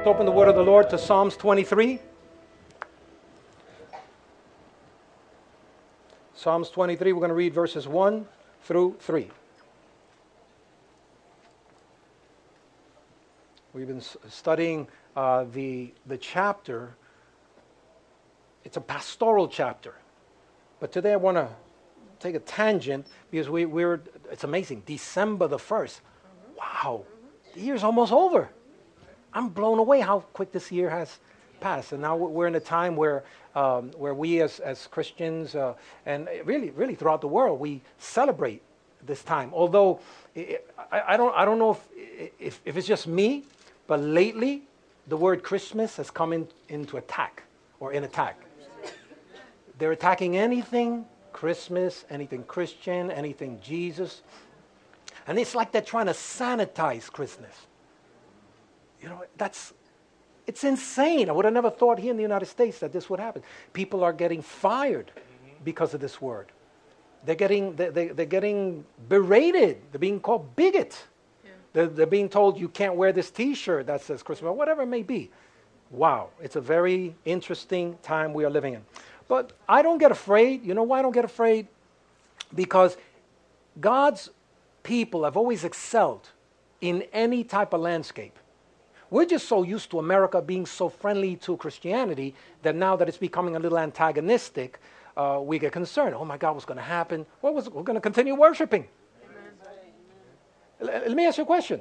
Let's open the word of the Lord to Psalms 23. Psalms 23, we're going to read verses 1 through 3. We've been studying uh, the, the chapter. It's a pastoral chapter. But today I want to take a tangent because we, we're, it's amazing. December the 1st. Wow, the year's almost over. I'm blown away how quick this year has passed. And now we're in a time where, um, where we as, as Christians uh, and really, really throughout the world, we celebrate this time. Although it, I, I, don't, I don't know if, if, if, it's just me, but lately the word Christmas has come in, into attack or in attack. They're attacking anything Christmas, anything Christian, anything Jesus. And it's like they're trying to sanitize Christmas. You know, that's it's insane. I would have never thought here in the United States that this would happen. People are getting fired because of this word. They're getting, they're, they're getting berated. They're being called bigot. Yeah. They're, they're being told you can't wear this t shirt that says Christmas, whatever it may be. Wow, it's a very interesting time we are living in. But I don't get afraid. You know why I don't get afraid? Because God's people have always excelled in any type of landscape. We're just so used to America being so friendly to Christianity that now that it's becoming a little antagonistic, uh, we get concerned. Oh my God, what's going to happen? What was, we're going to continue worshiping. Let me ask you a question.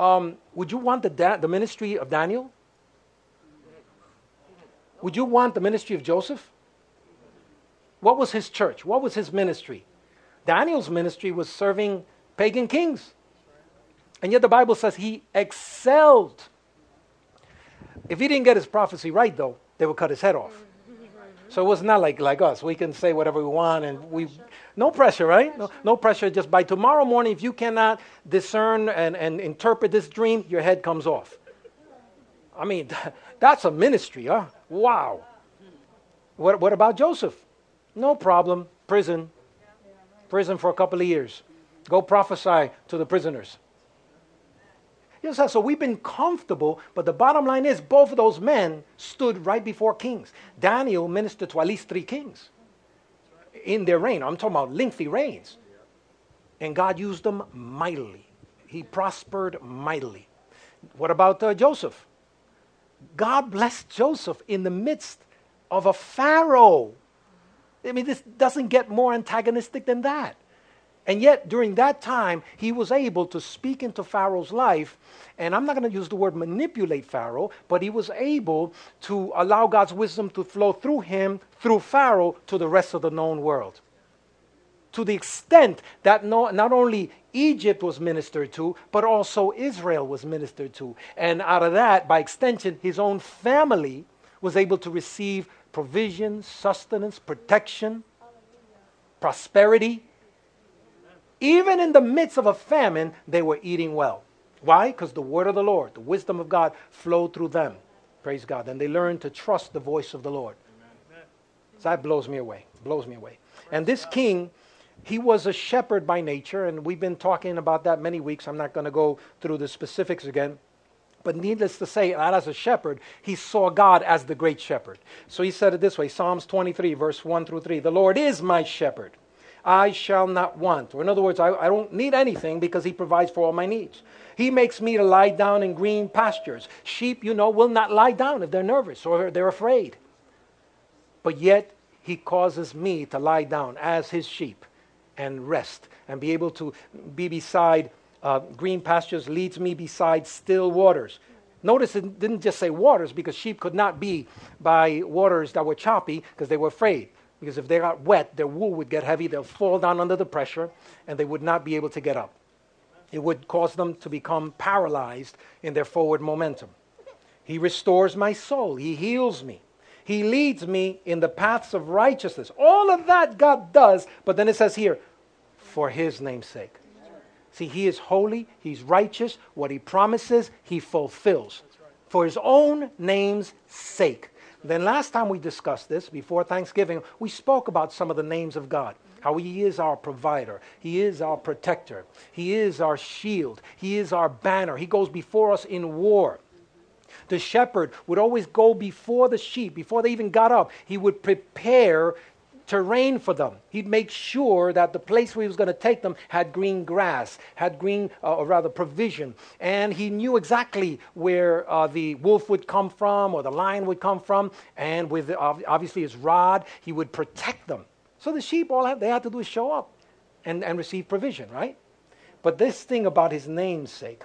Um, would you want the, da- the ministry of Daniel? Would you want the ministry of Joseph? What was his church? What was his ministry? Daniel's ministry was serving pagan kings. And yet the Bible says he excelled. If he didn't get his prophecy right, though, they would cut his head off. So it was not like, like us. We can say whatever we want and we, no pressure, right? No, no pressure. Just by tomorrow morning, if you cannot discern and, and interpret this dream, your head comes off. I mean, that's a ministry, huh? Wow. What, what about Joseph? No problem. Prison. Prison for a couple of years. Go prophesy to the prisoners. Yes, so we've been comfortable, but the bottom line is both of those men stood right before kings. Daniel ministered to at least three kings in their reign. I'm talking about lengthy reigns. And God used them mightily. He prospered mightily. What about uh, Joseph? God blessed Joseph in the midst of a Pharaoh. I mean, this doesn't get more antagonistic than that. And yet, during that time, he was able to speak into Pharaoh's life. And I'm not going to use the word manipulate Pharaoh, but he was able to allow God's wisdom to flow through him, through Pharaoh, to the rest of the known world. To the extent that no, not only Egypt was ministered to, but also Israel was ministered to. And out of that, by extension, his own family was able to receive provision, sustenance, protection, prosperity even in the midst of a famine, they were eating well. Why? Because the word of the Lord, the wisdom of God, flowed through them. Praise God. And they learned to trust the voice of the Lord. So that blows me away. Blows me away. And this king, he was a shepherd by nature, and we've been talking about that many weeks. I'm not going to go through the specifics again. But needless to say, that as a shepherd, he saw God as the great shepherd. So he said it this way Psalms 23, verse 1 through 3 The Lord is my shepherd. I shall not want. Or in other words, I, I don't need anything because he provides for all my needs. He makes me to lie down in green pastures. Sheep, you know, will not lie down if they're nervous or they're afraid. But yet, he causes me to lie down as his sheep and rest and be able to be beside uh, green pastures, leads me beside still waters. Notice it didn't just say waters because sheep could not be by waters that were choppy because they were afraid because if they got wet, their wool would get heavy, they'll fall down under the pressure, and they would not be able to get up. It would cause them to become paralyzed in their forward momentum. He restores my soul, He heals me. He leads me in the paths of righteousness. All of that God does, but then it says here, for His name's sake. See, He is holy, He's righteous. What He promises, He fulfills. For His own name's sake. Then last time we discussed this, before Thanksgiving, we spoke about some of the names of God. How He is our provider. He is our protector. He is our shield. He is our banner. He goes before us in war. The shepherd would always go before the sheep, before they even got up. He would prepare terrain for them. He'd make sure that the place where he was going to take them had green grass, had green, uh, or rather, provision. And he knew exactly where uh, the wolf would come from or the lion would come from. And with obviously his rod, he would protect them. So the sheep, all they had to do is show up and, and receive provision, right? But this thing about his namesake,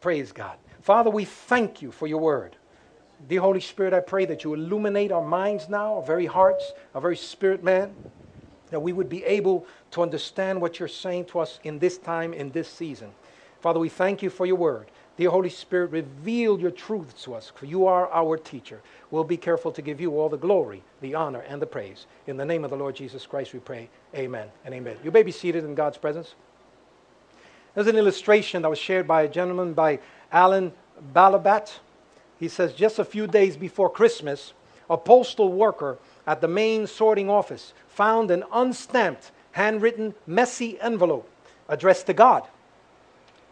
praise God. Father, we thank you for your word. Dear Holy Spirit, I pray that you illuminate our minds now, our very hearts, our very spirit man, that we would be able to understand what you're saying to us in this time, in this season. Father, we thank you for your word. Dear Holy Spirit, reveal your truths to us, for you are our teacher. We'll be careful to give you all the glory, the honor, and the praise. In the name of the Lord Jesus Christ, we pray. Amen and amen. You may be seated in God's presence. There's an illustration that was shared by a gentleman by Alan Balabat. He says, just a few days before Christmas, a postal worker at the main sorting office found an unstamped, handwritten, messy envelope addressed to God.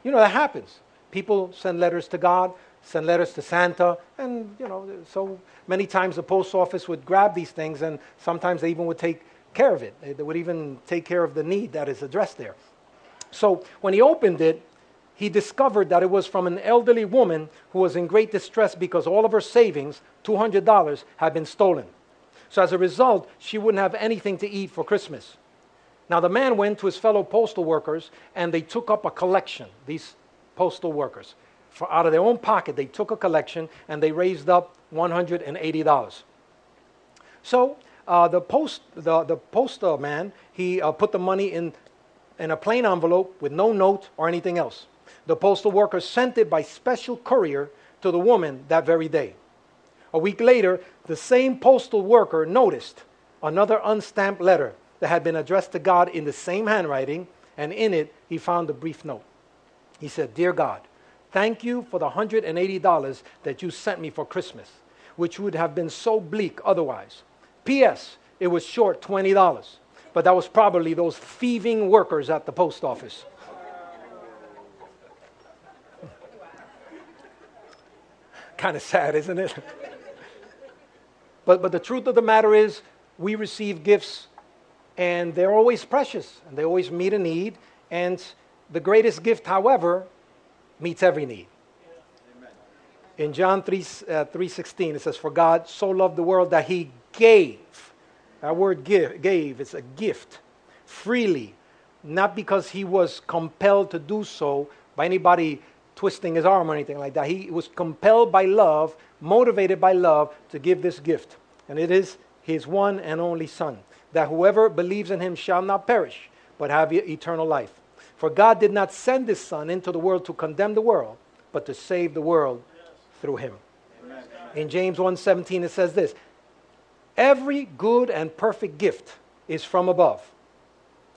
You know, that happens. People send letters to God, send letters to Santa, and, you know, so many times the post office would grab these things, and sometimes they even would take care of it. They would even take care of the need that is addressed there. So when he opened it, he discovered that it was from an elderly woman who was in great distress because all of her savings, $200, had been stolen. So as a result, she wouldn't have anything to eat for Christmas. Now the man went to his fellow postal workers and they took up a collection, these postal workers. For out of their own pocket, they took a collection and they raised up $180. So uh, the, post, the, the postal man, he uh, put the money in, in a plain envelope with no note or anything else. The postal worker sent it by special courier to the woman that very day. A week later, the same postal worker noticed another unstamped letter that had been addressed to God in the same handwriting, and in it he found a brief note. He said, Dear God, thank you for the $180 that you sent me for Christmas, which would have been so bleak otherwise. P.S. It was short $20, but that was probably those thieving workers at the post office. Kind of sad, isn't it? but, but the truth of the matter is, we receive gifts and they're always precious and they always meet a need. And the greatest gift, however, meets every need. In John 3, uh, 3.16, it says, For God so loved the world that he gave. That word give, gave is a gift freely, not because he was compelled to do so by anybody twisting his arm or anything like that. He was compelled by love, motivated by love, to give this gift. And it is his one and only Son, that whoever believes in him shall not perish, but have eternal life. For God did not send his Son into the world to condemn the world, but to save the world through him. Amen. In James 1:17 it says this, every good and perfect gift is from above.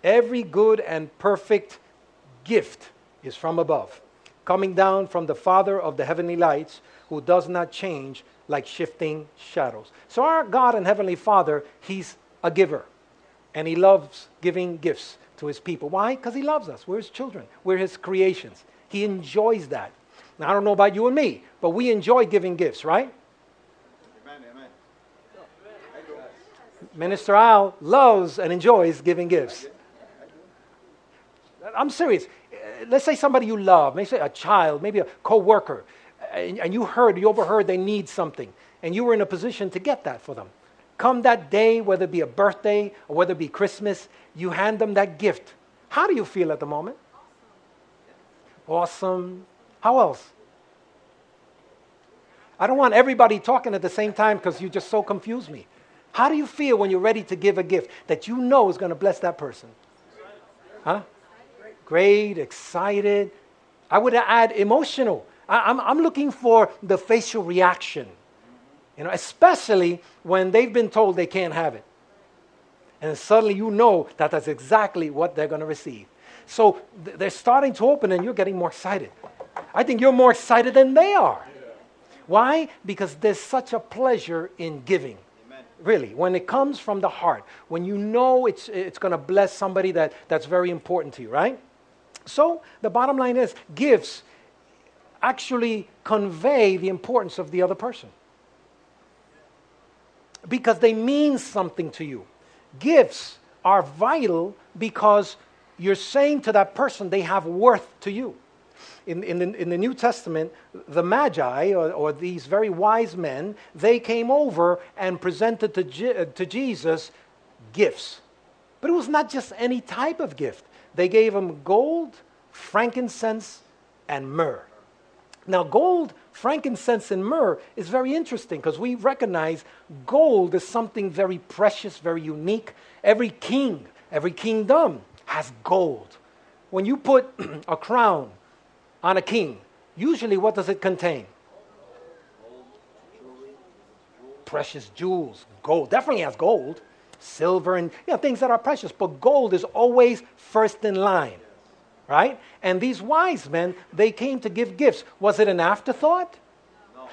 Every good and perfect gift is from above coming down from the Father of the heavenly lights, who does not change like shifting shadows. So, our God and Heavenly Father, He's a giver, and He loves giving gifts to His people. Why? Because He loves us. We're His children, we're His creations. He enjoys that. Now, I don't know about you and me, but we enjoy giving gifts, right? Amen, amen. Minister Al loves and enjoys giving gifts. I'm serious Uh, let's say somebody you love, maybe a child, maybe a coworker, and, and you heard, you overheard they need something, and you were in a position to get that for them. Come that day, whether it be a birthday or whether it be Christmas, you hand them that gift. How do you feel at the moment? Awesome. How else? I don't want everybody talking at the same time because you just so confuse me. How do you feel when you're ready to give a gift that you know is going to bless that person? Huh? Great, excited. I would add emotional. I, am I'm, I'm looking for the facial reaction, you know, especially when they've been told they can't have it. And suddenly you know that that's exactly what they're going to receive. So th- they're starting to open and you're getting more excited. I think you're more excited than they are. Why? Because there's such a pleasure in giving really, when it comes from the heart, when you know it's, it's going to bless somebody that, that's very important to you, right? So the bottom line is gifts. actually convey the importance of the other person because they mean something to you. Gifts are vital because you're saying to that person they have worth to you. In, in, the, in the New Testament, the Magi, or, or, these very wise men, they came over and presented to, Je- to Jesus gifts. But it was not just any type of gift. They gave him gold, frankincense, and myrrh. Now, gold, frankincense, and myrrh is very interesting because we recognize gold is something very precious, very unique. Every king, every kingdom has gold. When you put a crown on a king, usually what does it contain? Precious jewels, gold. Definitely has gold, silver, and you know, things that are precious. But gold is always first in line right? And these wise men, they came to give gifts. Was it an afterthought?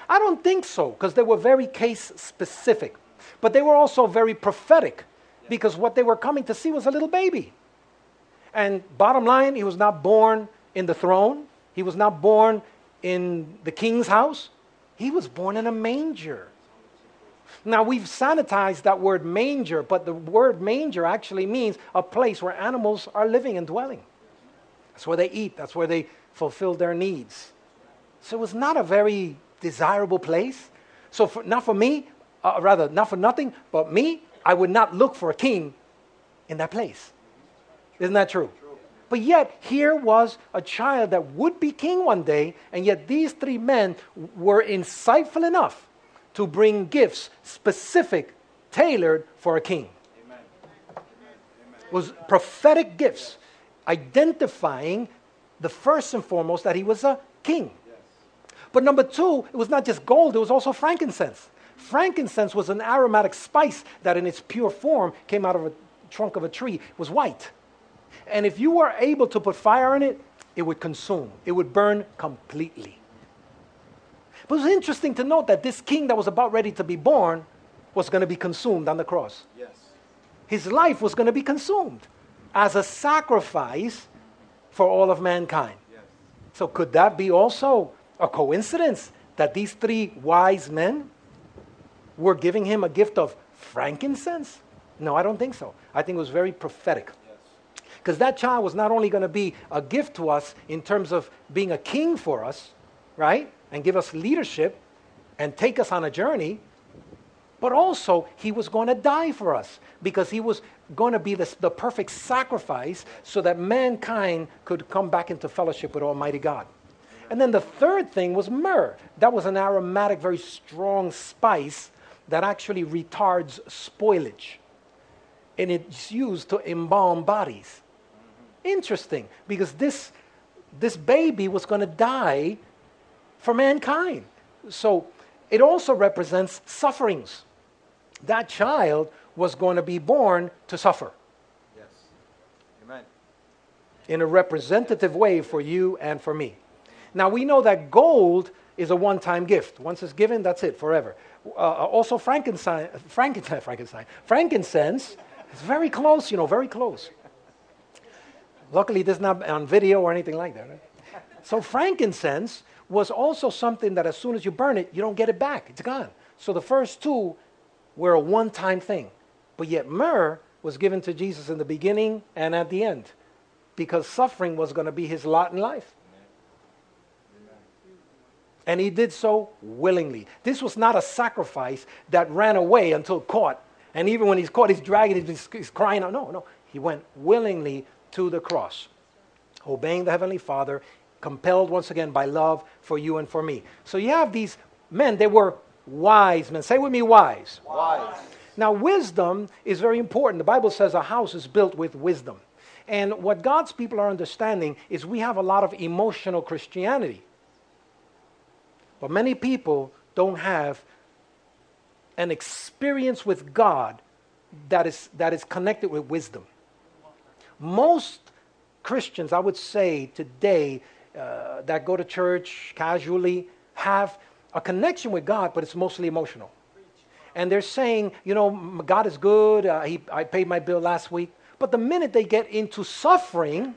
I don't think so, because they were very case specific. But they were also very prophetic, because what they were coming to see was a little baby. And bottom line, he was not born in the throne, he was not born in the king's house, he was born in a manger. Now, we've sanitized that word manger, but the word manger actually means a place where animals are living and dwelling. That's where they eat, that's where they fulfill their needs. So it was not a very desirable place. So, for, not for me, uh, rather, not for nothing, but me, I would not look for a king in that place. Isn't that true? But yet, here was a child that would be king one day, and yet these three men were insightful enough to bring gifts specific, tailored for a king. Amen. Amen. Was prophetic gifts identifying the first and foremost that he was a king. But number two, it was not just gold, it was also frankincense. Frankincense was an aromatic spice that, in its pure form, came out of a trunk of a tree, was white. And if you were able to put fire in it, it would consume, it would burn completely. But it was interesting to note that this king that was about ready to be born was going to be consumed on the cross. Yes. His life was going to be consumed as a sacrifice for all of mankind. Yes. So, could that be also a coincidence that these three wise men were giving him a gift of frankincense? No, I don't think so. I think it was very prophetic. Because yes. that child was not only going to be a gift to us in terms of being a king for us, right? And give us leadership and take us on a journey, but also he was going to die for us because he was going to be the, the perfect sacrifice so that mankind could come back into fellowship with Almighty God. And then the third thing was myrrh. That was an aromatic, very strong spice that actually retards spoilage. And it's used to embalm bodies. Interesting, because this, this baby was going to die for mankind. So it also represents sufferings. That child was going to be born to suffer. Yes. Amen. In a representative way for you and for me. Now we know that gold is a one time gift. Once it's given, that's it forever. Uh, also, frankincense, frankincense, frankincense, frankincense is very close, you know, very close. Luckily, this is not on video or anything like that. Right? So, frankincense was also something that as soon as you burn it, you don't get it back. It's gone. So, the first two were a one time thing. But yet, myrrh was given to Jesus in the beginning and at the end because suffering was going to be his lot in life. And he did so willingly. This was not a sacrifice that ran away until caught. And even when he's caught, he's dragging, he's, he's crying out. No, no. He went willingly to the cross, obeying the Heavenly Father, compelled once again by love for you and for me. So you have these men, they were wise men. Say with me, wise. Wise. Now, wisdom is very important. The Bible says a house is built with wisdom. And what God's people are understanding is we have a lot of emotional Christianity. But many people don't have an experience with God that is, that is connected with wisdom. Most Christians, I would say today, uh, that go to church casually have a connection with God, but it's mostly emotional and they're saying, you know, God is good. Uh, he, I paid my bill last week. But the minute they get into suffering,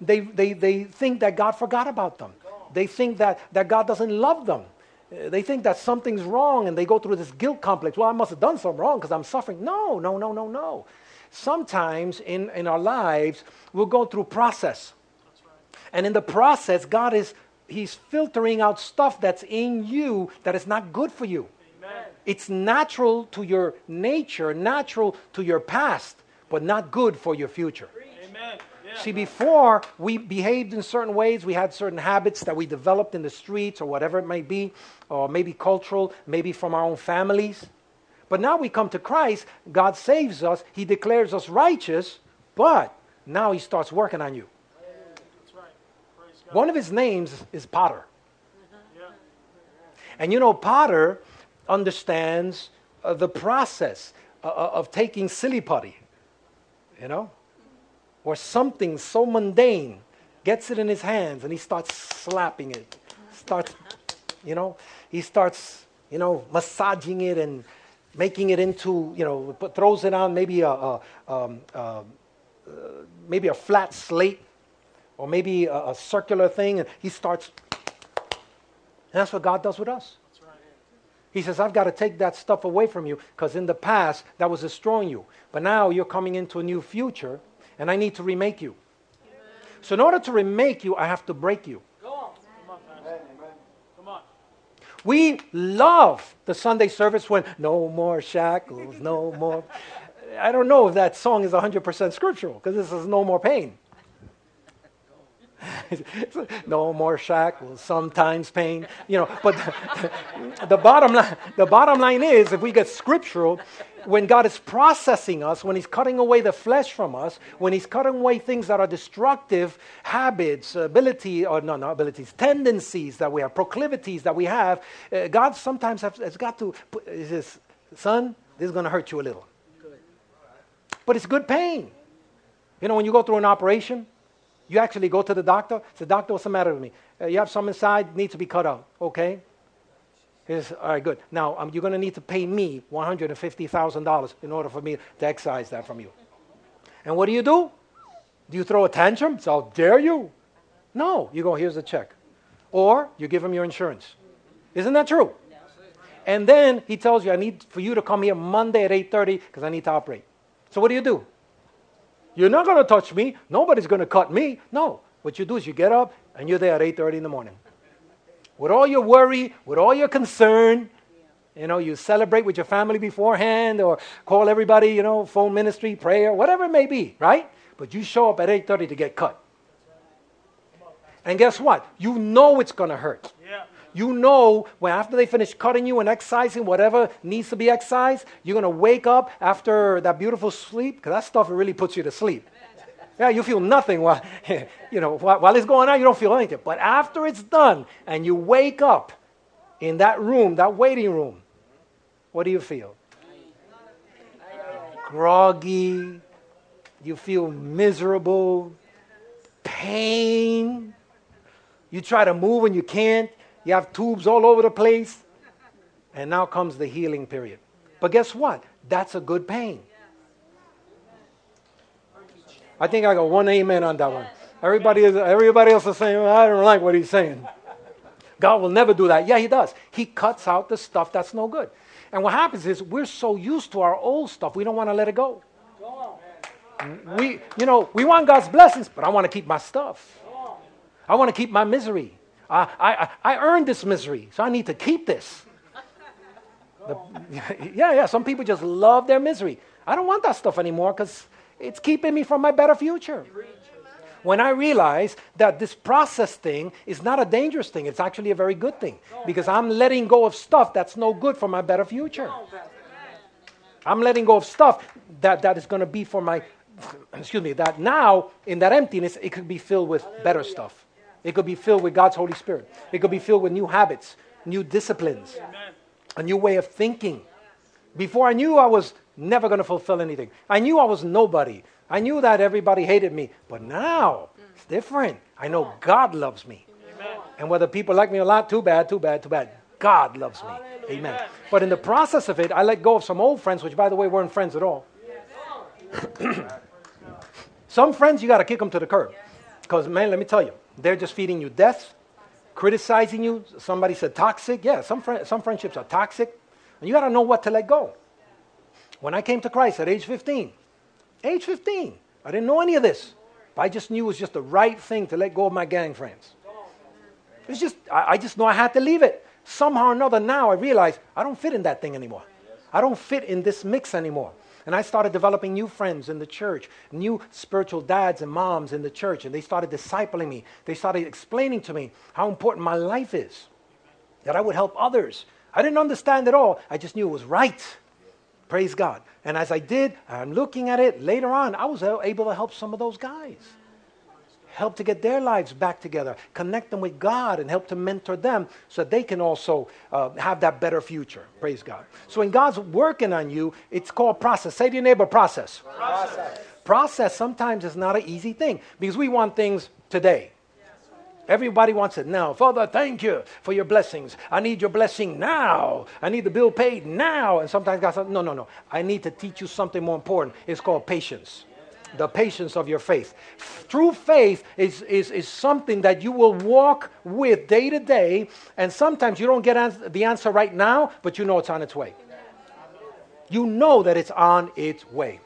they, they, they think that God forgot about them. they think that, that God doesn't love them. Uh, They think that something's wrong and they go through this guilt complex. Well, I must have done something wrong because I'm suffering. No, no, no, no, no. Sometimes in, in our lives, we'll go through process. And in the process, God is He's filtering out stuff that's in you that is not good for you. It's natural to your nature, natural to your past, but not good for your future. Amen. Yeah. See, before we behaved in certain ways, we had certain habits that we developed in the streets or whatever it may be, or maybe cultural, maybe from our own families. But now we come to Christ, God saves us, He declares us righteous, but now He starts working on you. That's right. Praise God. One of His names is Potter. And you know, Potter understands uh, the process uh, uh, of taking silly putty, you know, or something so mundane, gets it in his hands and he starts slapping it, starts, you know, he starts, you know, massaging it and making it into, you know, put, throws it on maybe a, a um, uh, maybe a flat slate or maybe a, a circular thing, and he starts. And that's what God does with us. He says, I've got to take that stuff away from you because in the past that was destroying you. But now you're coming into a new future and I need to remake you. So, in order to remake you, I have to break you. Come on, Pastor. Come on. We love the Sunday service when no more shackles, no more. I don't know if that song is 100% scriptural because this is no more pain. no more shackles, sometimes pain, you know. But the, the bottom line, the bottom line is, if we get scriptural, when God is processing us, when He's cutting away the flesh from us, when He's cutting away things that are destructive, habits, ability, or no, not abilities, tendencies that we have, proclivities that we have, uh, God sometimes has, has got to. Put, he says, "Son, this is going to hurt you a little." But it's good pain. You know, when you go through an operation, you actually go to the doctor. Say, doctor, what's the matter with me? Uh, you have some inside, needs to be cut out. Okay. He says, all right, good. Now um, you're going to need to pay me $150,000 in order for me to excise that from you. And what do you do? Do you throw a tantrum? So, how dare you? No. You go, here's the check. Or you give him your insurance. Isn't that true? And then he tells you, I need for you to come here Monday at 8.30 because I need to operate. So what do you do? You're not going to touch me. Nobody's going to cut me. No. What you do is you get up and you're there at 8:30 in the morning. With all your worry, with all your concern, you know, you celebrate with your family beforehand or call everybody, you know, phone ministry, prayer, whatever it may be, right? But you show up at 8:30 to get cut. And guess what? You know it's going to hurt. Yeah. You know when after they finish cutting you and excising whatever needs to be excised, you're going to wake up after that beautiful sleep because that stuff really puts you to sleep. Yeah, you feel nothing while you know while, while it's going on. You don't feel anything, but after it's done and you wake up in that room, that waiting room, what do you feel? Groggy. You feel miserable. Pain. You try to move and you can't. You have tubes all over the place. And now comes the healing period. But guess what? That's a good pain. I think I got one amen on that one. Everybody, is, everybody else is saying, I don't like what he's saying. God will never do that. Yeah, he does. He cuts out the stuff that's no good. And what happens is we're so used to our old stuff, we don't want to let it go. We, you know, we want God's blessings, but I want to keep my stuff. I want to keep my misery. I, I, I earned this misery, so I need to keep this. The- yeah, yeah. Some people just love their misery. I don't want that stuff anymore because it's keeping me from my better future. When I realize that this process thing is not a dangerous thing, it's actually a very good thing because I'm letting go of stuff that's no good for my better future. I'm letting go of stuff that, that is going to be for my, excuse me, that now in that emptiness, it could be filled with better stuff. It could be filled with God's Holy Spirit. It could be filled with new habits, new disciplines, a new way of thinking. Before I knew I was never going to fulfill anything, I knew I was nobody. I knew that everybody hated me. But now it's different. I know God loves me. And whether people like me or not, too bad, too bad, too bad. God loves me. Amen. But in the process of it, I let go of some old friends, which, by the way, weren't friends at all. some friends, you got to kick them to the curb. Because, man, let me tell you, they're just feeding you death criticizing you. Somebody said toxic. Yeah, some, fri- some friendships are toxic. And you got to know what to let go. When I came to Christ at age 15, age 15, I didn't know any of this. But I just knew it was just the right thing to let go of my gang friends. It's just, I, I just know I had to leave it. Somehow or another, now I realize I don't fit in that thing anymore. I don't fit in this mix anymore. And I started developing new friends in the church, new spiritual dads and moms in the church, and they started discipling me. They started explaining to me how important my life is, that I would help others. I didn't understand at all, I just knew it was right. Praise God. And as I did, I'm looking at it later on, I was able to help some of those guys. Help to get their lives back together, connect them with God, and help to mentor them so that they can also uh, have that better future. Praise God. So when God's working on you, it's called process. Say to your neighbor, process. Process, process sometimes is not an easy thing because we want things today. Everybody wants it now. Father, thank you for your blessings. I need your blessing now. I need the bill paid now. And sometimes God says, No, no, no. I need to teach you something more important. It's called patience. The patience of your faith. True faith is, is, is something that you will walk with day to day. And sometimes you don't get the answer right now, but you know it's on its way. You know that it's on its way.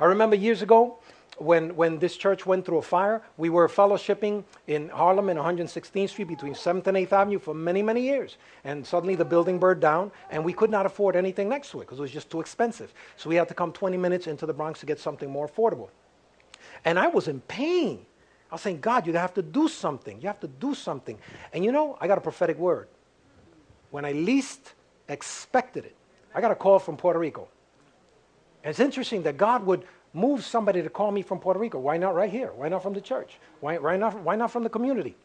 I remember years ago, when, when this church went through a fire, we were fellowshipping in Harlem in 116th Street between 7th and 8th Avenue for many, many years. And suddenly the building burned down, and we could not afford anything next to it because it was just too expensive. So we had to come 20 minutes into the Bronx to get something more affordable. And I was in pain. I was saying, God, you have to do something. You have to do something. And you know, I got a prophetic word. When I least expected it, I got a call from Puerto Rico. And it's interesting that God would move somebody to call me from Puerto Rico. Why not right here? Why not from the church? Why, why, not, why not from the community?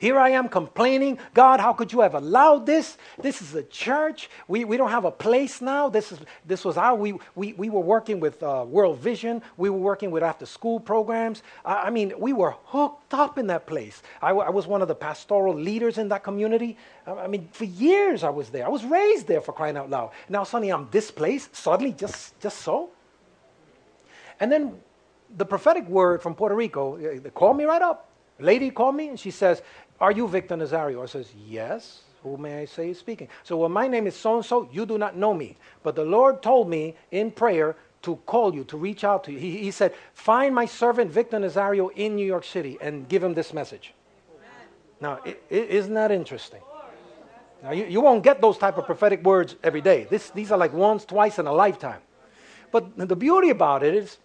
Here I am complaining, God, how could you have allowed this? This is a church. We, we don't have a place now. This, is, this was our, we, we, we were working with uh, World Vision. We were working with after school programs. I, I mean, we were hooked up in that place. I, I, was one of the pastoral leaders in that community. I, I mean, for years I was there. I was raised there for crying out loud. Now suddenly I'm displaced, suddenly just, just so. And then the prophetic word from Puerto Rico, uh, they called me right up. A lady called me and she says, Are you Victor Nazario? I says, Yes. Who may I say is speaking? So, well, my name is so and so. You do not know me. But the Lord told me in prayer to call you, to reach out to you. He, he said, Find my servant Victor Nazario in New York City and give him this message. Now, is isn't that interesting? Now, you, you won't get those type of prophetic words every day. This, these are like once, twice in a lifetime. But the beauty about it is,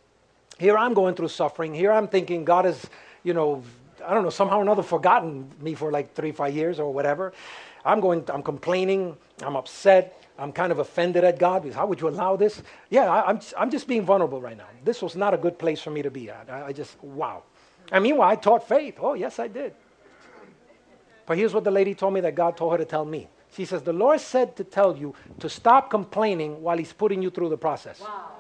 here I'm going through suffering. Here I'm thinking God is, you know, I don't know, somehow or another forgotten me for like three, five years or whatever. I'm going, I'm complaining, I'm upset, I'm kind of offended at God because how would you allow this? Yeah, I, am I'm, I'm just being vulnerable right now. This was not a good place for me to be at. I, I just, wow. And meanwhile, I taught faith. Oh, yes, I did. But here's what the lady told me that God told her to tell me. She says, The Lord said to tell you to stop complaining while He's putting you through the process. Wow.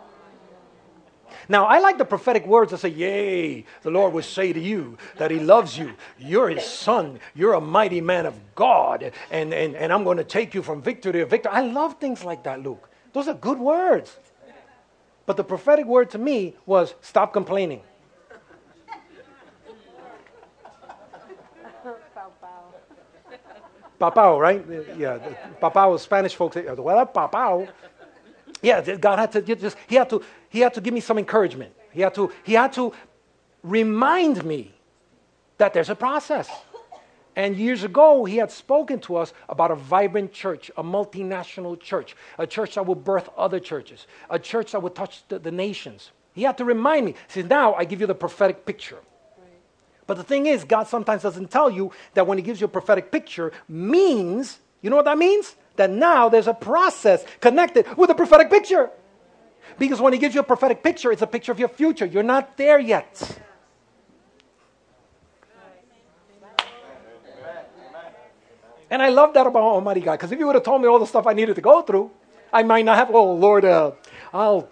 Now, I like the prophetic words that say, Yea, the Lord will say to you that He loves you. You're His son. You're a mighty man of God. And, and, and I'm going to take you from victory to victory. I love things like that, Luke. Those are good words. But the prophetic word to me was, Stop complaining. Papao, right? Yeah, papao, Spanish folks well, papao. Yeah, God had to just, he had to, he had to give me some encouragement. He had to, he had to remind me that there's a process. And years ago, he had spoken to us about a vibrant church, a multinational church, a church that would birth other churches, a church that would touch the, the nations. He had to remind me. Said, Now I give you the prophetic picture. But the thing is, God sometimes doesn't tell you that when He gives you a prophetic picture, means, you know what that means? That now there's a process connected with a prophetic picture. Because when he gives you a prophetic picture, it's a picture of your future. You're not there yet. And I love that about Almighty God, because if you would have told me all the stuff I needed to go through, I might not have, oh, Lord, uh, I'll.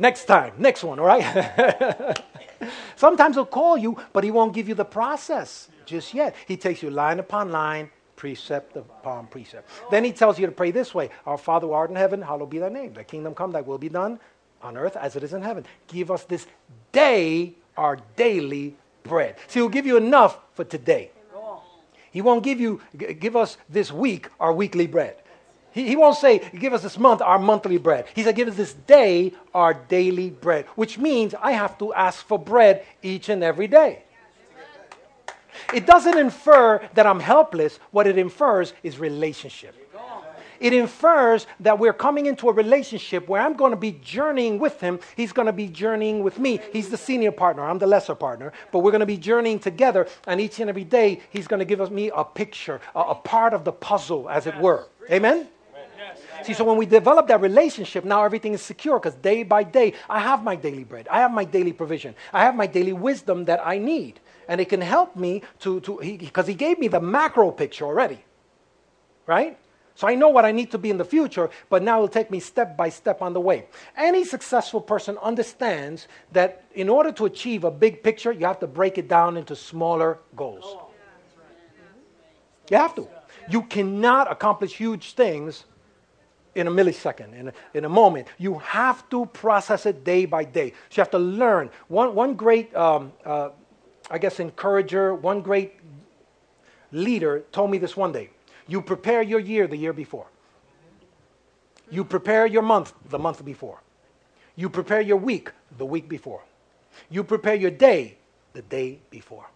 Next time, next one, all right? Sometimes he'll call you, but he won't give you the process just yet. He takes you line upon line, precept upon precept. Then he tells you to pray this way Our Father who art in heaven, hallowed be thy name. Thy kingdom come, thy will be done on earth as it is in heaven. Give us this day our daily bread. See, he'll give you enough for today. He won't give you, give us this week our weekly bread. He, he won't say, give us this month our monthly bread. He said, give us this day our daily bread, which means I have to ask for bread each and every day. It doesn't infer that I'm helpless. What it infers is relationship. It infers that we're coming into a relationship where I'm going to be journeying with him. He's going to be journeying with me. He's the senior partner. I'm the lesser partner. But we're going to be journeying together. And each and every day, he's going to give me a picture, a, a part of the puzzle, as it were. Amen? See, so when we develop that relationship, now everything is secure because day by day, I have my daily bread. I have my daily provision. I have my daily wisdom that I need. And it can help me to, to because he, he gave me the macro picture already. Right? So I know what I need to be in the future, but now it'll take me step by step on the way. Any successful person understands that in order to achieve a big picture, you have to break it down into smaller goals. You have to. You cannot accomplish huge things in a millisecond, in a, in a moment. You have to process it day by day. So you have to learn. One, one great, um, uh, I guess, encourager, one great leader told me this one day. You prepare your year the year before. You prepare your month the month before. You prepare your week the week before. You prepare your day the day before.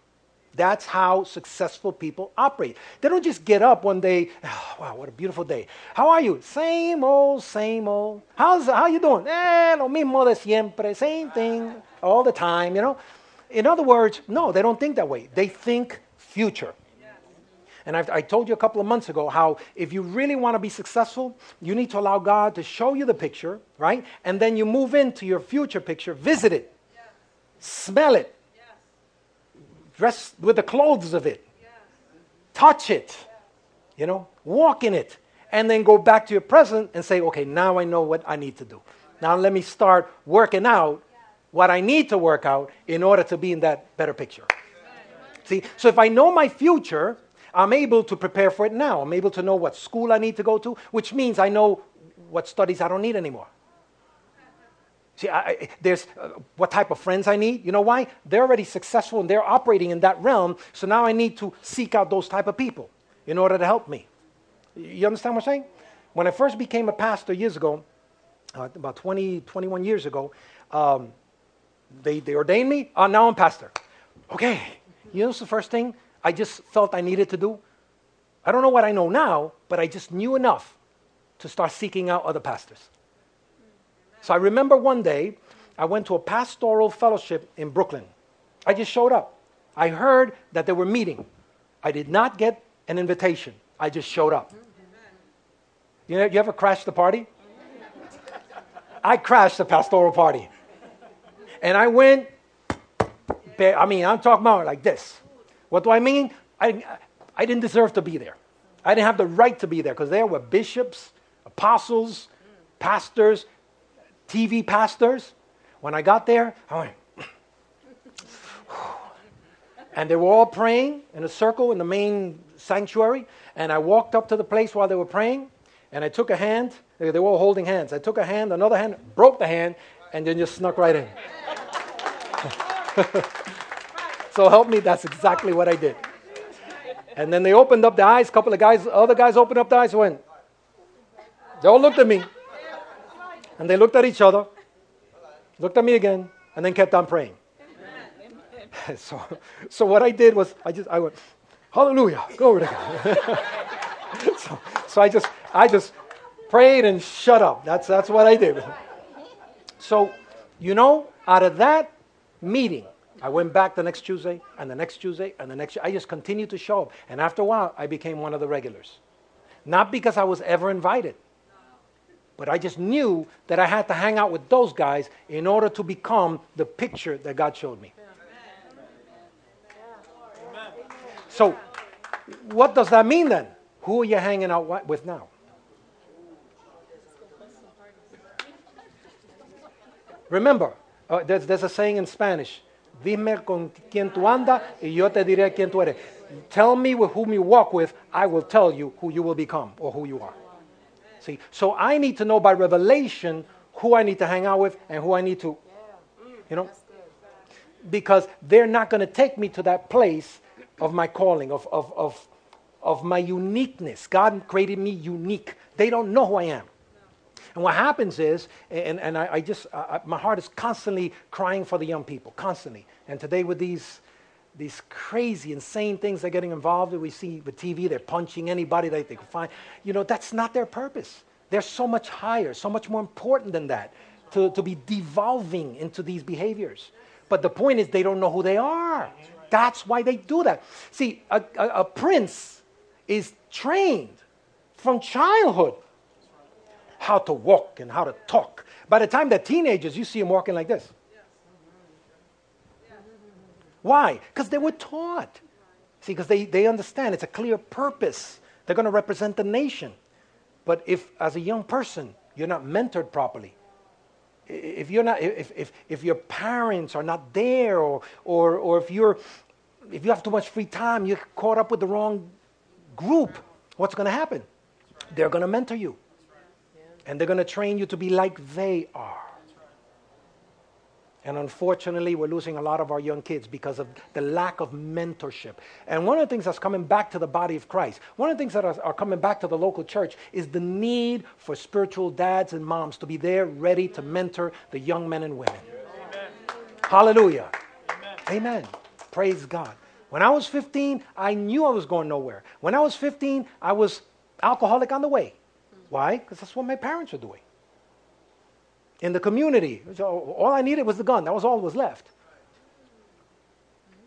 That's how successful people operate. They don't just get up one day, oh, wow, what a beautiful day. How are you? Same old, same old. How's how you doing? Eh, lo mismo de siempre, same thing all the time, you know. In other words, no, they don't think that way. They think future. And I've, I told you a couple of months ago how if you really want to be successful, you need to allow God to show you the picture, right? And then you move into your future picture, visit it, smell it, dress with the clothes of it, touch it, you know, walk in it, and then go back to your present and say, okay, now I know what I need to do. Now let me start working out what I need to work out in order to be in that better picture. See, so if I know my future, I'm able to prepare for it now. I'm able to know what school I need to go to, which means I know what studies I don't need anymore. See, I, there's uh, what type of friends I need. You know why? They're already successful and they're operating in that realm. So now I need to seek out those type of people in order to help me. You understand what I'm saying? When I first became a pastor years ago, uh, about 20, 21 years ago, um, they, they ordained me. Uh, now I'm pastor. Okay. You know what's the first thing I just felt I needed to do? I don't know what I know now, but I just knew enough to start seeking out other pastors. So I remember one day I went to a pastoral fellowship in Brooklyn. I just showed up. I heard that they were meeting. I did not get an invitation. I just showed up. You, know, you ever crashed the party? I crashed the pastoral party. And I went, I mean, I'm talking about like this. What do I mean? I, I didn't deserve to be there. I didn't have the right to be there because there were bishops, apostles, pastors, TV pastors. When I got there, I went, and they were all praying in a circle in the main sanctuary. And I walked up to the place while they were praying, and I took a hand. They they were all holding hands. I took a hand, another hand, broke the hand, and then just snuck right in. so help me, that's exactly what I did. And then they opened up the eyes. A couple of guys, other guys opened up the eyes went. They all looked at me. And they looked at each other, looked at me again, and then kept on praying. so, so what I did was I just I went, Hallelujah, glory to God. so, so I just I just prayed and shut up. That's that's what I did. So, you know, out of that meeting, I went back the next Tuesday and the next Tuesday and the next. I just continued to show up, and after a while, I became one of the regulars. Not because I was ever invited, but I just knew that I had to hang out with those guys in order to become the picture that God showed me. So, what does that mean then? Who are you hanging out with now? Remember, uh, there's, there's a saying in Spanish Dime con quién tú andas y yo te diré quién tú eres. Tell me with whom you walk with, I will tell you who you will become or who you are. See, so I need to know by revelation who I need to hang out with and who I need to, you know. because they're not going to take me to that place of my calling, of, of, of, of my uniqueness. God created me unique. They don't know who I am. And what happens is, and, and I, I just, I, my heart is constantly crying for the young people, constantly. And today, with these, these crazy, insane things they're getting involved with, we see with TV, they're punching anybody that they can find. You know, that's not their purpose. They're so much higher, so much more important than that to, to be devolving into these behaviors. But the point is, they don't know who they are. That's why they do that. See, a, a, a prince is trained from childhood how to walk and how to talk. By the time they're teenagers, you see them walking like this. Why? Because they were taught. See, because they, they understand it's a clear purpose. They're going to represent the nation. But if, as a young person, you're not mentored properly, if you're not if, if, if your parents are not there or, or, or if you're if you have too much free time you're caught up with the wrong group what's going to happen they're going to mentor you and they're going to train you to be like they are and unfortunately, we're losing a lot of our young kids because of the lack of mentorship. And one of the things that's coming back to the body of Christ, one of the things that are, are, coming back to the local church is the need for spiritual dads and moms to be there ready to mentor the young men and women. Amen. Hallelujah. Amen. Amen. Praise God. When I was 15, I knew I was going nowhere. When I was 15, I was alcoholic on the way. Why? Because that's what my parents were doing in the community. So all I needed was the gun. That was all that was left.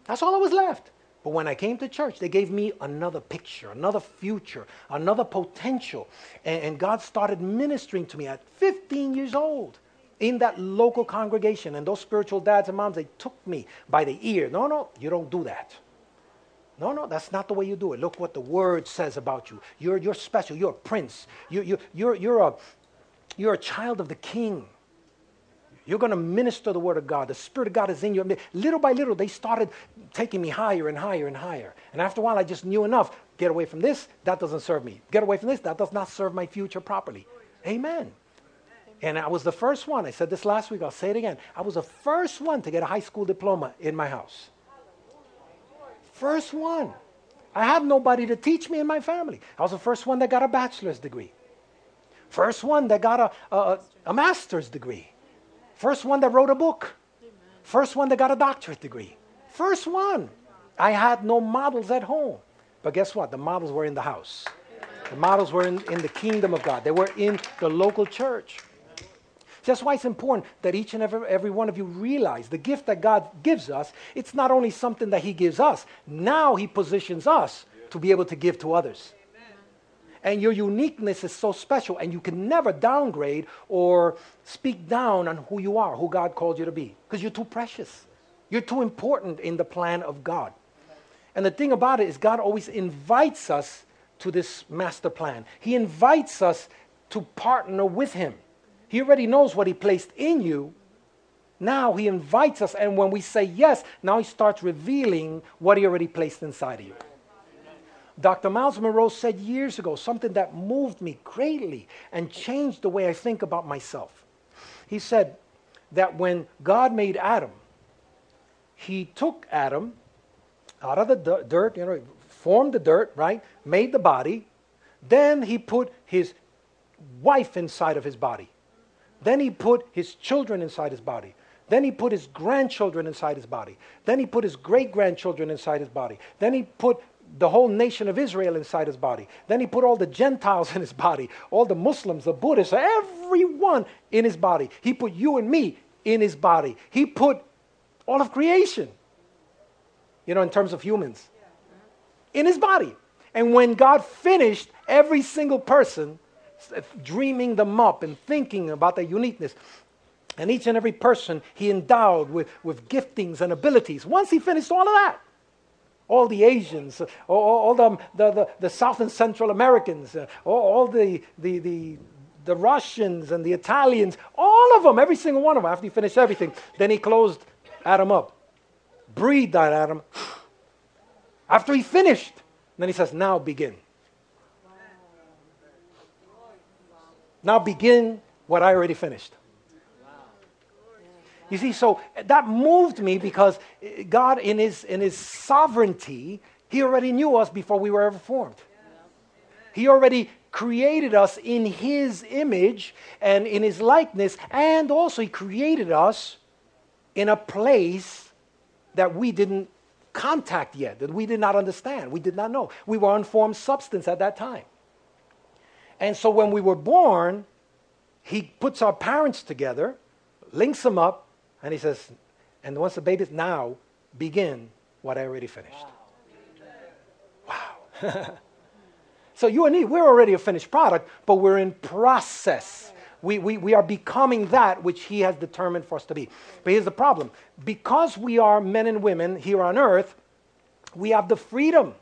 That's all that was left. But when I came to church, they gave me another picture, another future, another potential. And, and, God started ministering to me at 15 years old in that local congregation. And those spiritual dads and moms, they took me by the ear. No, no, you don't do that. No, no, that's not the way you do it. Look what the word says about you. You're, you're special. You're a prince. You, you, you're, you're, a, you're a child of the king. You're going to minister the word of God. The Spirit of God is in you. Little by little, they started taking me higher and higher and higher. And after a while, I just knew enough. Get away from this. That doesn't serve me. Get away from this. That does not serve my future properly. Amen. And I was the first one. I said this last week. I'll say it again. I was the first one to get a high school diploma in my house. First one. I had nobody to teach me in my family. I was the first one that got a bachelor's degree. First one that got a, a, a master's degree. First one that wrote a book. First one that got a doctorate degree. First one. I had no models at home. But guess what? The models were in the house. The models were in, in the kingdom of God. They were in the local church. That's why it's important that each and every, every one of you realize the gift that God gives us, it's not only something that He gives us, now He positions us to be able to give to others. And your uniqueness is so special, and you can never downgrade or speak down on who you are, who God called you to be, because you're too precious. You're too important in the plan of God. And the thing about it is, God always invites us to this master plan. He invites us to partner with Him. He already knows what He placed in you. Now He invites us, and when we say yes, now He starts revealing what He already placed inside of you. Dr. Myles Munroe said years ago something that moved me greatly and changed the way I think about myself. He said that when God made Adam, he took Adam out of the dirt, you know, formed the dirt, right? Made the body. Then he put his wife inside of his body. Then he put his children inside his body. Then he put his grandchildren inside his body. Then he put his great grandchildren inside his body. Then he put the whole nation of Israel inside his body. Then he put all the Gentiles in his body, all the Muslims, the Buddhists, everyone in his body. He put you and me in his body. He put all of creation, you know, in terms of humans, in his body. And when God finished every single person, dreaming them up and thinking about their uniqueness, and each and every person he endowed with, with giftings and abilities. Once he finished all of that, all the Asians, all, all the, the, the, the, South and Central Americans, uh, all, all the, the, the, the Russians and the Italians, all of them, every single one of them, after he finished everything, then he closed Adam up, breathed on Adam. After he finished, then he says, Now begin. Now begin what I already finished. You see, so that moved me because God, in his, in his sovereignty, He already knew us before we were ever formed. He already created us in His image and in His likeness, and also He created us in a place that we didn't contact yet, that we did not understand, we did not know. We were unformed substance at that time. And so when we were born, He puts our parents together, links them up, and he says, and once the baby's now, begin what I already finished. Wow. so you and me, we're already a finished product, but we're in process. We, we, we are becoming that which he has determined for us to be. But here's the problem because we are men and women here on earth, we have the freedom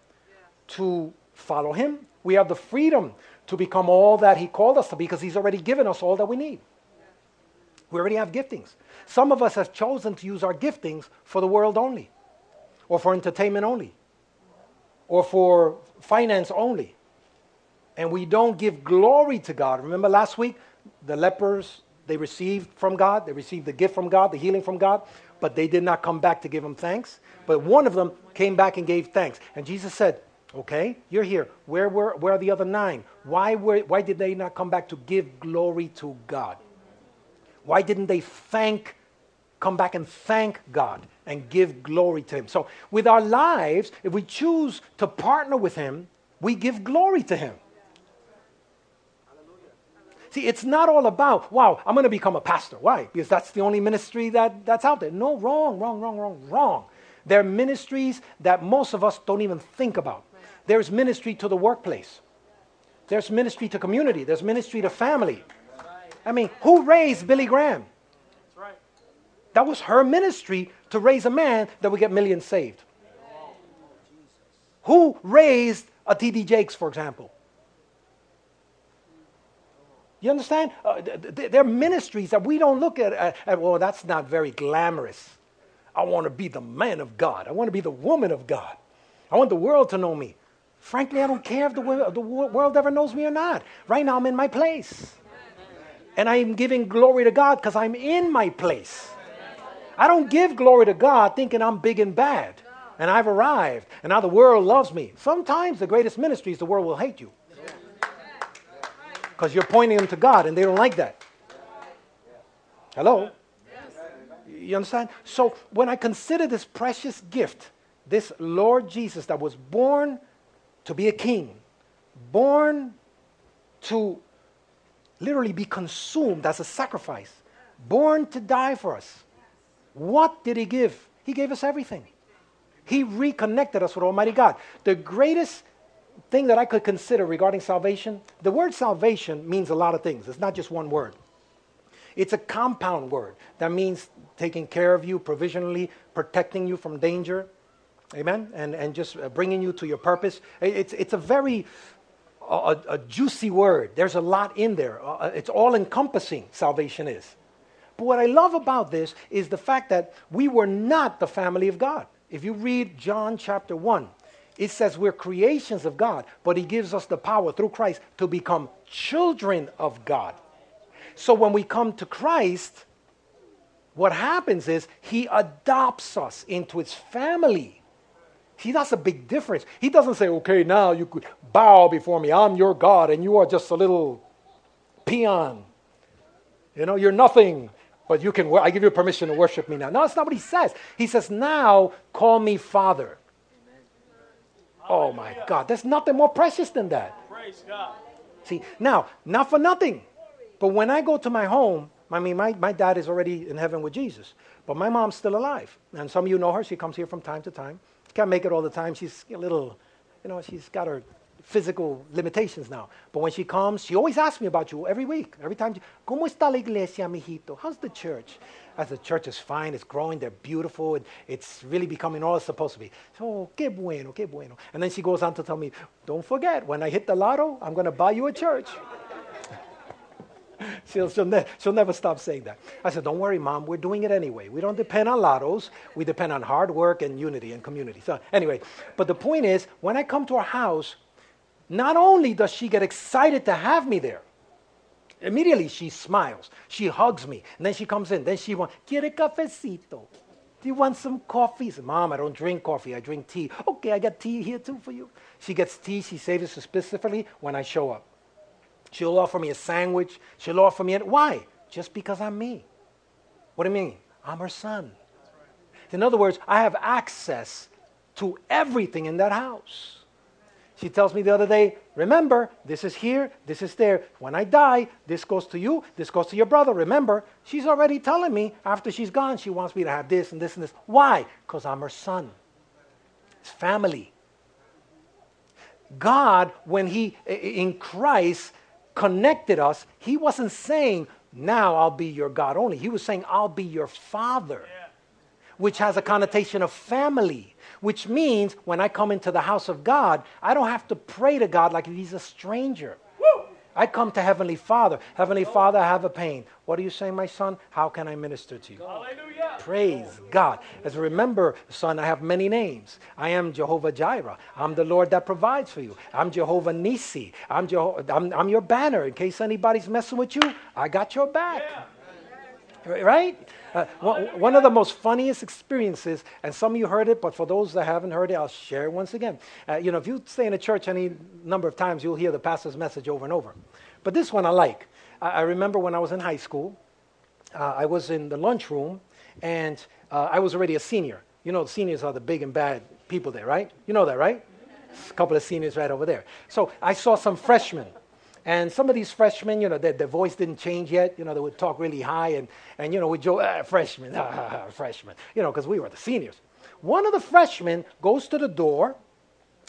to follow him. We have the freedom to become all that he called us to be because he's already given us all that we need. We already have giftings. Some of us have chosen to use our giftings for the world only, or for entertainment only, or for finance only. And we don't give glory to God. Remember last week, the lepers, they received from God, they received the gift from God, the healing from God, but they did not come back to give him thanks. But one of them came back and gave thanks. And Jesus said, Okay, you're here. Where were where are the other nine? Why, were, why did they not come back to give glory to God? Why didn't they thank, come back and thank God and give glory to Him? So, with our lives, if we choose to partner with Him, we give glory to Him. See, it's not all about, wow, I'm going to become a pastor. Why? Because that's the only ministry that, that's out there. No, wrong, wrong, wrong, wrong, wrong. There are ministries that most of us don't even think about. There's ministry to the workplace, there's ministry to community, there's ministry to family, I mean, who raised Billy Graham? That was her ministry to raise a man that would get millions saved. Who raised a T.D. Jakes, for example? You understand? Uh, there are ministries that we don't look at, at, well, that's not very glamorous. I want to be the man of God. I want to be the woman of God. I want the world to know me. Frankly, I don't care if the, the world ever knows me or not. Right now, I'm in my place. And I am giving glory to God because I'm in my place. I don't give glory to God thinking I'm big and bad and I've arrived and now the world loves me. Sometimes the greatest ministry is the world will hate you because you're pointing them to God and they don't like that. Hello? You understand? So when I consider this precious gift, this Lord Jesus that was born to be a king, born to literally be consumed as a sacrifice, born to die for us. What did he give? He gave us everything. He reconnected us with Almighty God. The greatest thing that I could consider regarding salvation, the word salvation means a lot of things. It's not just one word. It's a compound word that means taking care of you provisionally, protecting you from danger, amen, and, and just uh, bringing you to your purpose. It's, it's a very a, a, juicy word. There's a lot in there. Uh, uh it's all encompassing, salvation is. But what I love about this is the fact that we were not the family of God. If you read John chapter 1, it says we're creations of God, but He gives us the power through Christ to become children of God. So when we come to Christ, what happens is He adopts us into His family. See, that's a big difference. He doesn't say, okay, now you could bow before me. I'm your God, and you are just a little peon. You know, you're nothing, but you can, I give you permission to worship me now. No, that's not what he says. He says, now call me Father. Oh my God, there's nothing more precious than that. Praise God. See, now, not for nothing, but when I go to my home, I mean, my, my dad is already in heaven with Jesus, but my mom's still alive. And some of you know her. She comes here from time to time. Can't make it all the time. She's a little, you know, she's got her physical limitations now. But when she comes, she always asks me about you every week. Every time, ¿Cómo está la iglesia, mijito? How's the church? As the church is fine, it's growing, they're beautiful, and it's really becoming all it's supposed to be. So, qué bueno, qué bueno. And then she goes on to tell me, don't forget, when I hit the lotto, I'm going to buy you a church. she'll, she'll, ne- she'll never stop saying that. I said, Don't worry, Mom, we're doing it anyway. We don't depend on lottos, we depend on hard work and unity and community. So, anyway, but the point is, when I come to her house, not only does she get excited to have me there, Immediately she smiles. She hugs me. And then she comes in. Then she wants, quiere cafecito? Do you want some coffee? Said, Mom, I don't drink coffee. I drink tea. Okay, I got tea here too for you. She gets tea. She saves it specifically when I show up. She'll offer me a sandwich. She'll offer me it. Why? Just because I'm me. What do you mean? I'm her son. In other words, I have access to everything in that house. She tells me the other day, remember, this is here, this is there. When I die, this goes to you, this goes to your brother. Remember, she's already telling me after she's gone, she wants me to have this and this and this. Why? Because I'm her son. It's family. God, when He, in Christ, connected us, He wasn't saying, now I'll be your God only. He was saying, I'll be your father, yeah. which has a connotation of family which means when I come into the house of God, I don't have to pray to God like He's a stranger. I come to Heavenly Father. Heavenly Father, I have a pain. What are you saying, my son? How can I minister to you? Hallelujah. Praise God. As remember, son, I have many names. I am Jehovah Jireh. I'm the Lord that provides for you. I'm Jehovah Nisi. I'm, Jeho- I'm, I'm your banner. In case anybody's messing with you, I got your back. Yeah. Right? Uh, one of the most funniest experiences, and some of you heard it, but for those that haven't heard it, I'll share it once again. Uh, you know, if you stay in a church any number of times, you'll hear the pastor's message over and over. But this one I like. I, I remember when I was in high school, uh, I was in the lunchroom, and uh, I was already a senior. You know, seniors are the big and bad people there, right? You know that, right? A couple of seniors right over there. So I saw some freshmen. And some of these freshmen, you know, their, their voice didn't change yet. You know, they would talk really high and, and you know, we joke, ah, freshmen, ah, freshman, you know, because we were the seniors. One of the freshmen goes to the door,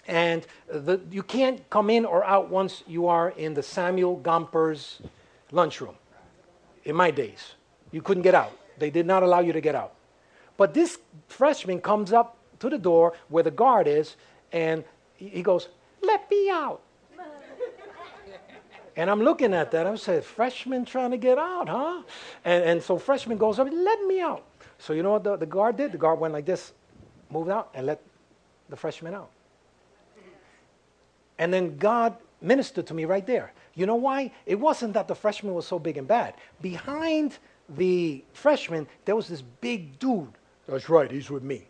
and the, you can't come in or out once you are in the Samuel Gompers lunchroom. In my days, you couldn't get out. They did not allow you to get out. But this freshman comes up to the door where the guard is, and he goes, Let me out. And I'm looking at that. I said, freshman trying to get out, huh? And, and so freshman goes up, let me out. So you know what the, the guard did? The guard went like this, moved out, and let the freshman out. And then God ministered to me right there. You know why? It wasn't that the freshman was so big and bad. Behind the freshman, there was this big dude. That's right, he's with me.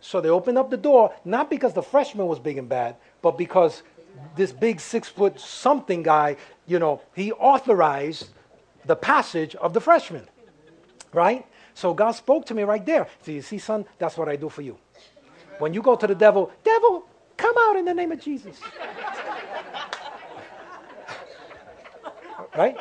So they opened up the door, not because the freshman was big and bad, but because this big six foot something guy, you know, he authorized the passage of the freshman. Right? So God spoke to me right there. So you see, son, that's what I do for you. When you go to the devil, devil, come out in the name of Jesus. right?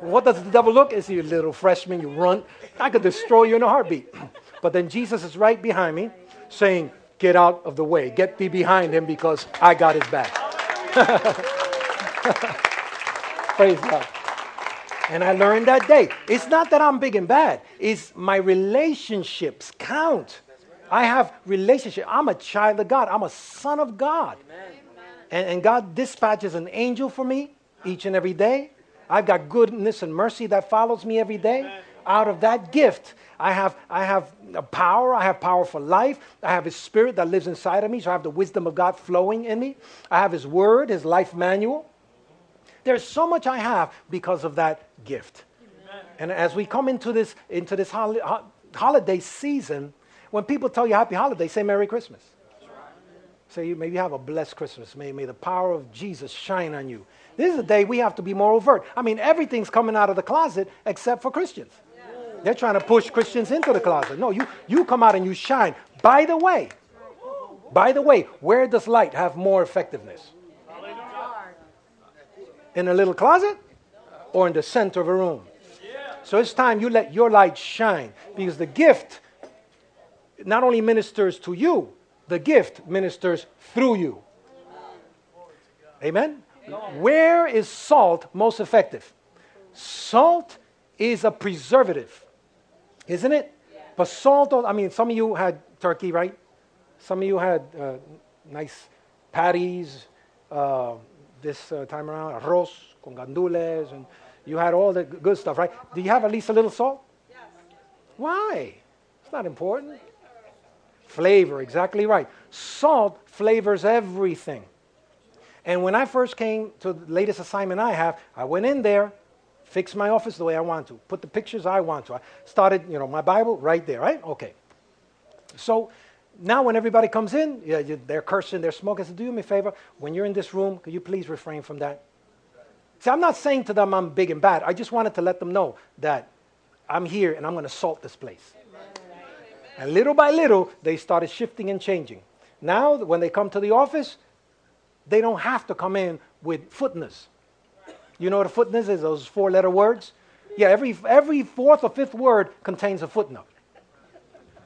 What does the devil look? Is you little freshman, you run. I could destroy you in a heartbeat. But then Jesus is right behind me saying, Get out of the way. Get thee behind him because I got his back. Praise God. And I learned that day. It's not that I'm big and bad, it's my relationships count. I have relationship. I'm a child of God. I'm a son of God. And, and God dispatches an angel for me each and every day. I've got goodness and mercy that follows me every day. Out of that gift, I have, I have power. I have power for life. I have His Spirit that lives inside of me. So I have the wisdom of God flowing in me. I have His Word, His life manual. There's so much I have because of that gift. Amen. And as we come into this, into this hol- holiday season, when people tell you happy holiday, say Merry Christmas. Say you, maybe you have a blessed Christmas. May, may the power of Jesus shine on you. This is a day we have to be more overt. I mean, everything's coming out of the closet except for Christians. They're trying to push Christians into the closet. No, you, you come out and you shine. By the way, by the way, where does light have more effectiveness? In a little closet or in the center of a room? So it's time you let your light shine because the gift not only ministers to you, the gift ministers through you. Amen? Where is salt most effective? Salt is a preservative isn't it? Yeah. But salt, I mean, some of you had turkey, right? Some of you had uh, nice patties uh, this uh, time around, arroz con gandules, and you had all the good stuff, right? Do you have at least a little salt? Yes. Why? It's not important. Flavor, exactly right. Salt flavors everything. And when I first came to the latest assignment I have, I went in there, fixed my office the way I want to, put the pictures I want to. I started, you know, my Bible right there, right? Okay. So now when everybody comes in, yeah, you- they're cursing, they're smoking. I said, do me a favor. When you're in this room, could you please refrain from that? See, I'm not saying to them I'm big and bad. I just wanted to let them know that I'm here and I'm going to salt this place. And little by little, they started shifting and changing. Now, when they come to the office, they don't have to come in with footnotes. You know what a footnote is? Those four letter words? Yeah, every, every fourth or fifth word contains a footnote.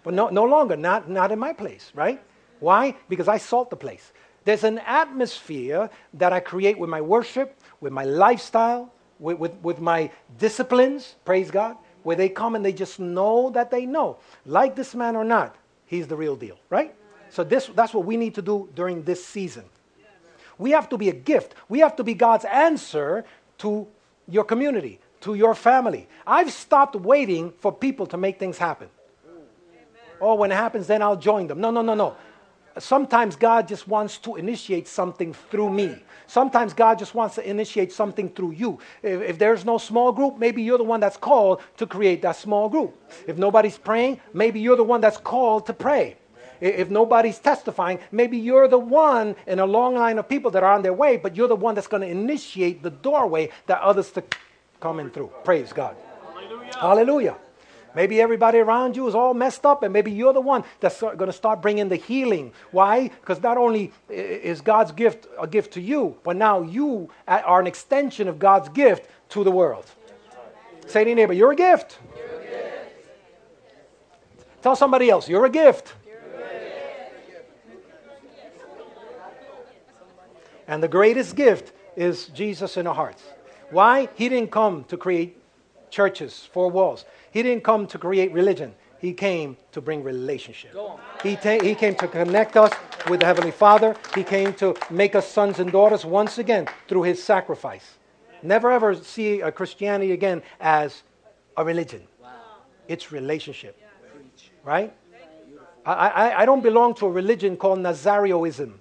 But no, no longer, not, not in my place, right? Why? Because I salt the place. There's an atmosphere that I create with my worship, with my lifestyle, with, with, with my disciplines, praise God, where they come and they just know that they know. Like this man or not, he's the real deal, right? So this, that's what we need to do during this season. We have to be a gift. We have to be God's answer to your community, to your family. I've stopped waiting for people to make things happen. Oh, when it happens, then I'll join them. No, no, no, no. Sometimes God just wants to initiate something through me. Sometimes God just wants to initiate something through you. If, if there's no small group, maybe you're the one that's called to create that small group. If nobody's praying, maybe you're the one that's called to pray. If nobody's testifying, maybe you're the one in a long line of people that are on their way, but you're the one that's going to initiate the doorway that others to come in through. Praise God. Hallelujah. Hallelujah. Maybe everybody around you is all messed up, and maybe you're the one that's going to start bringing the healing. Why? Because not only is God's gift a gift to you, but now you are an extension of God's gift to the world. Say to your neighbor, You're a gift. Tell somebody else, You're a gift. And the greatest gift is Jesus in our hearts. Why? He didn't come to create churches, four walls. He didn't come to create religion. He came to bring relationship. He, ta- he came to connect us with the Heavenly Father. He came to make us sons and daughters once again through His sacrifice. Never ever see a Christianity again as a religion. It's relationship. Right? I, I, I don't belong to a religion called Nazareoism.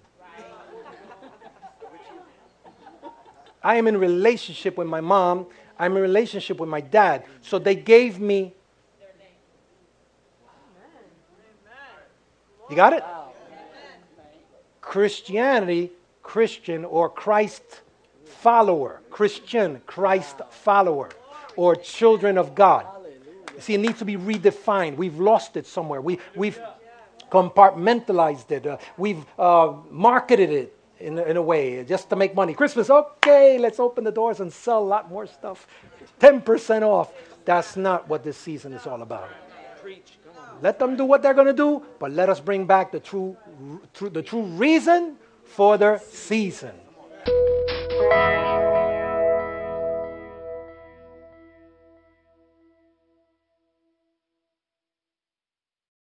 I am in relationship with my mom. I'm in relationship with my dad. So they gave me. You got it? Christianity, Christian or Christ follower. Christian, Christ follower. Or children of God. See, it needs to be redefined. We've lost it somewhere. We, we've compartmentalized it. Uh, we've uh, marketed it in, in a way just to make money. Christmas, okay, let's open the doors and sell a lot more stuff. 10% off. That's not what this season is all about. Let them do what they're going to do, but let us bring back the true, the true reason for their season.